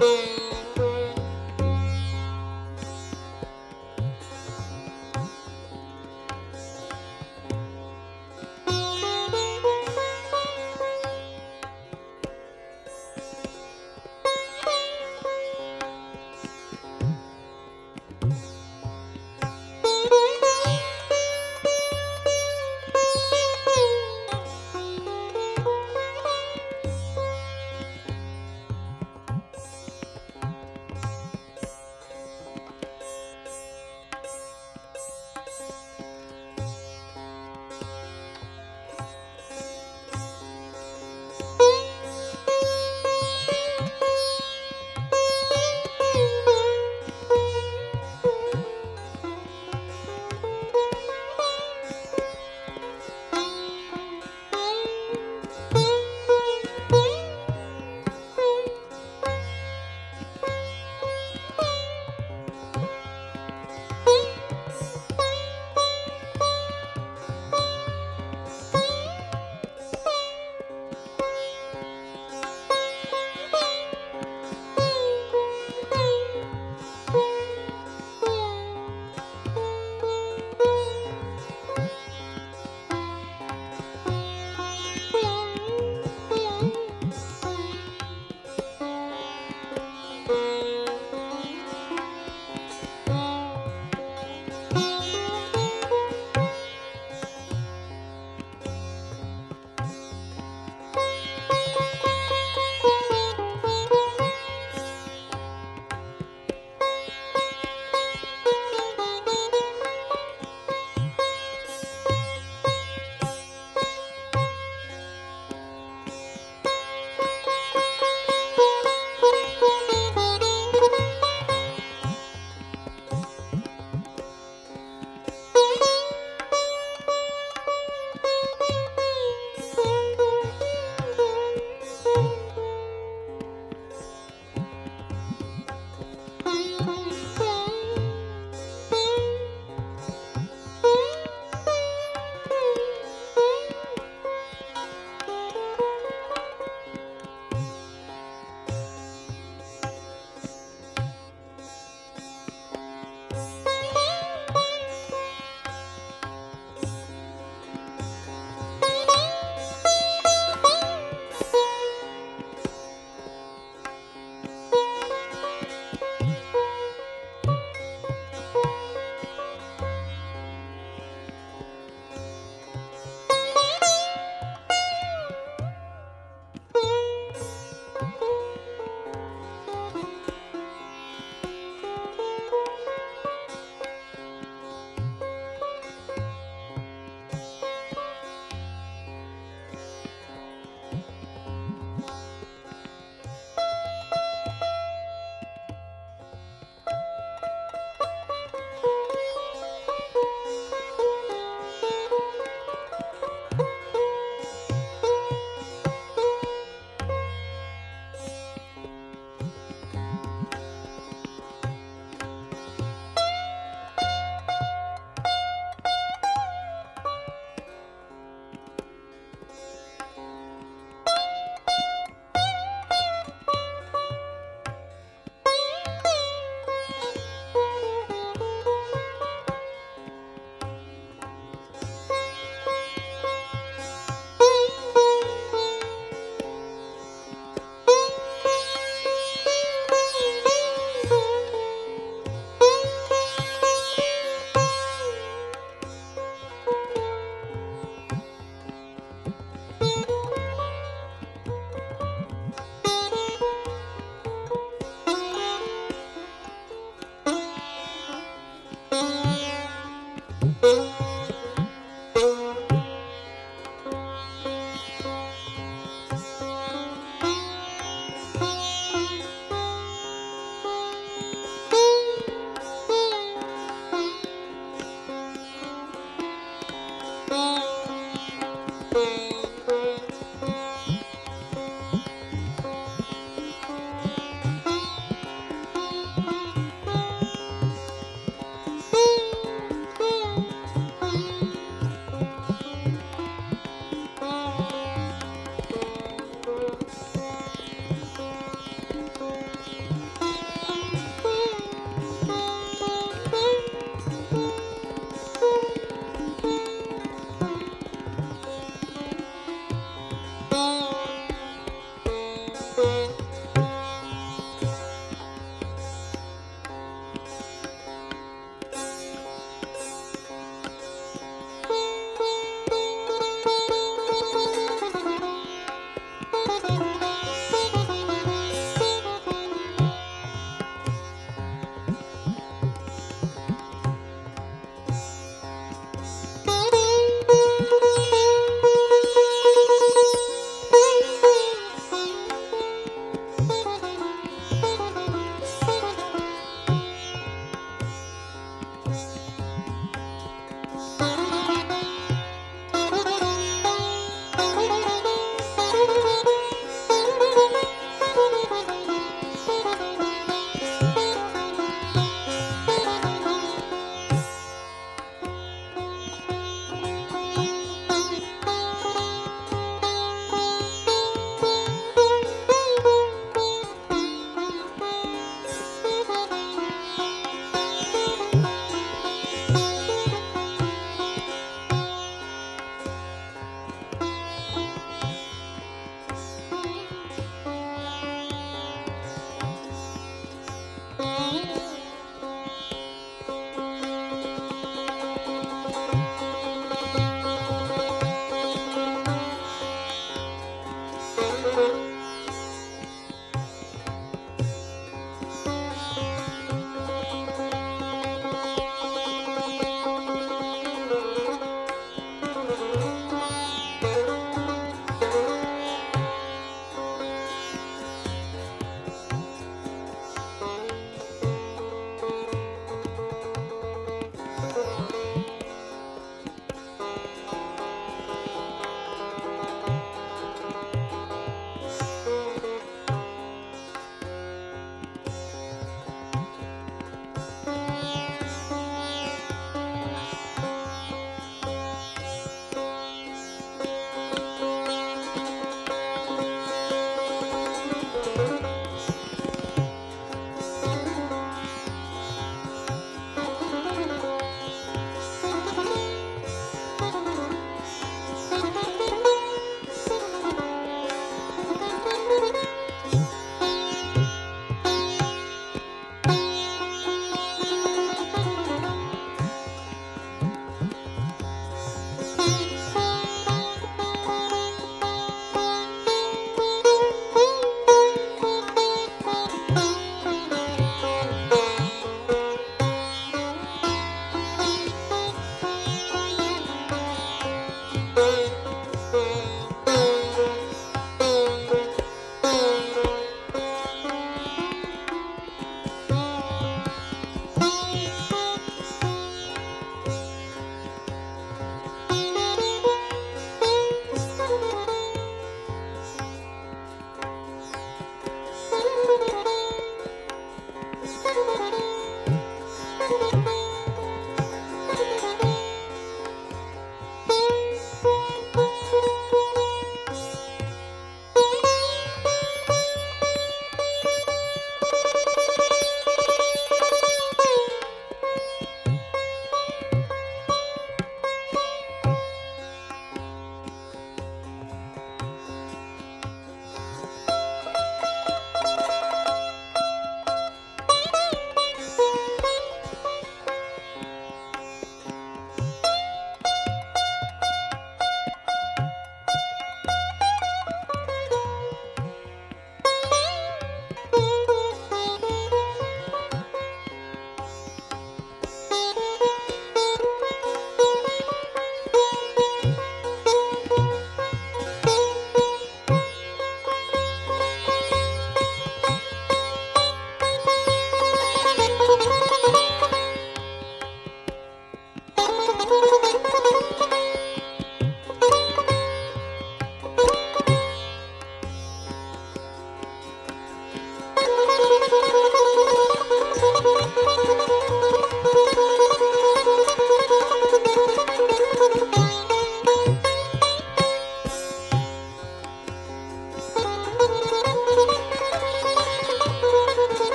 boom.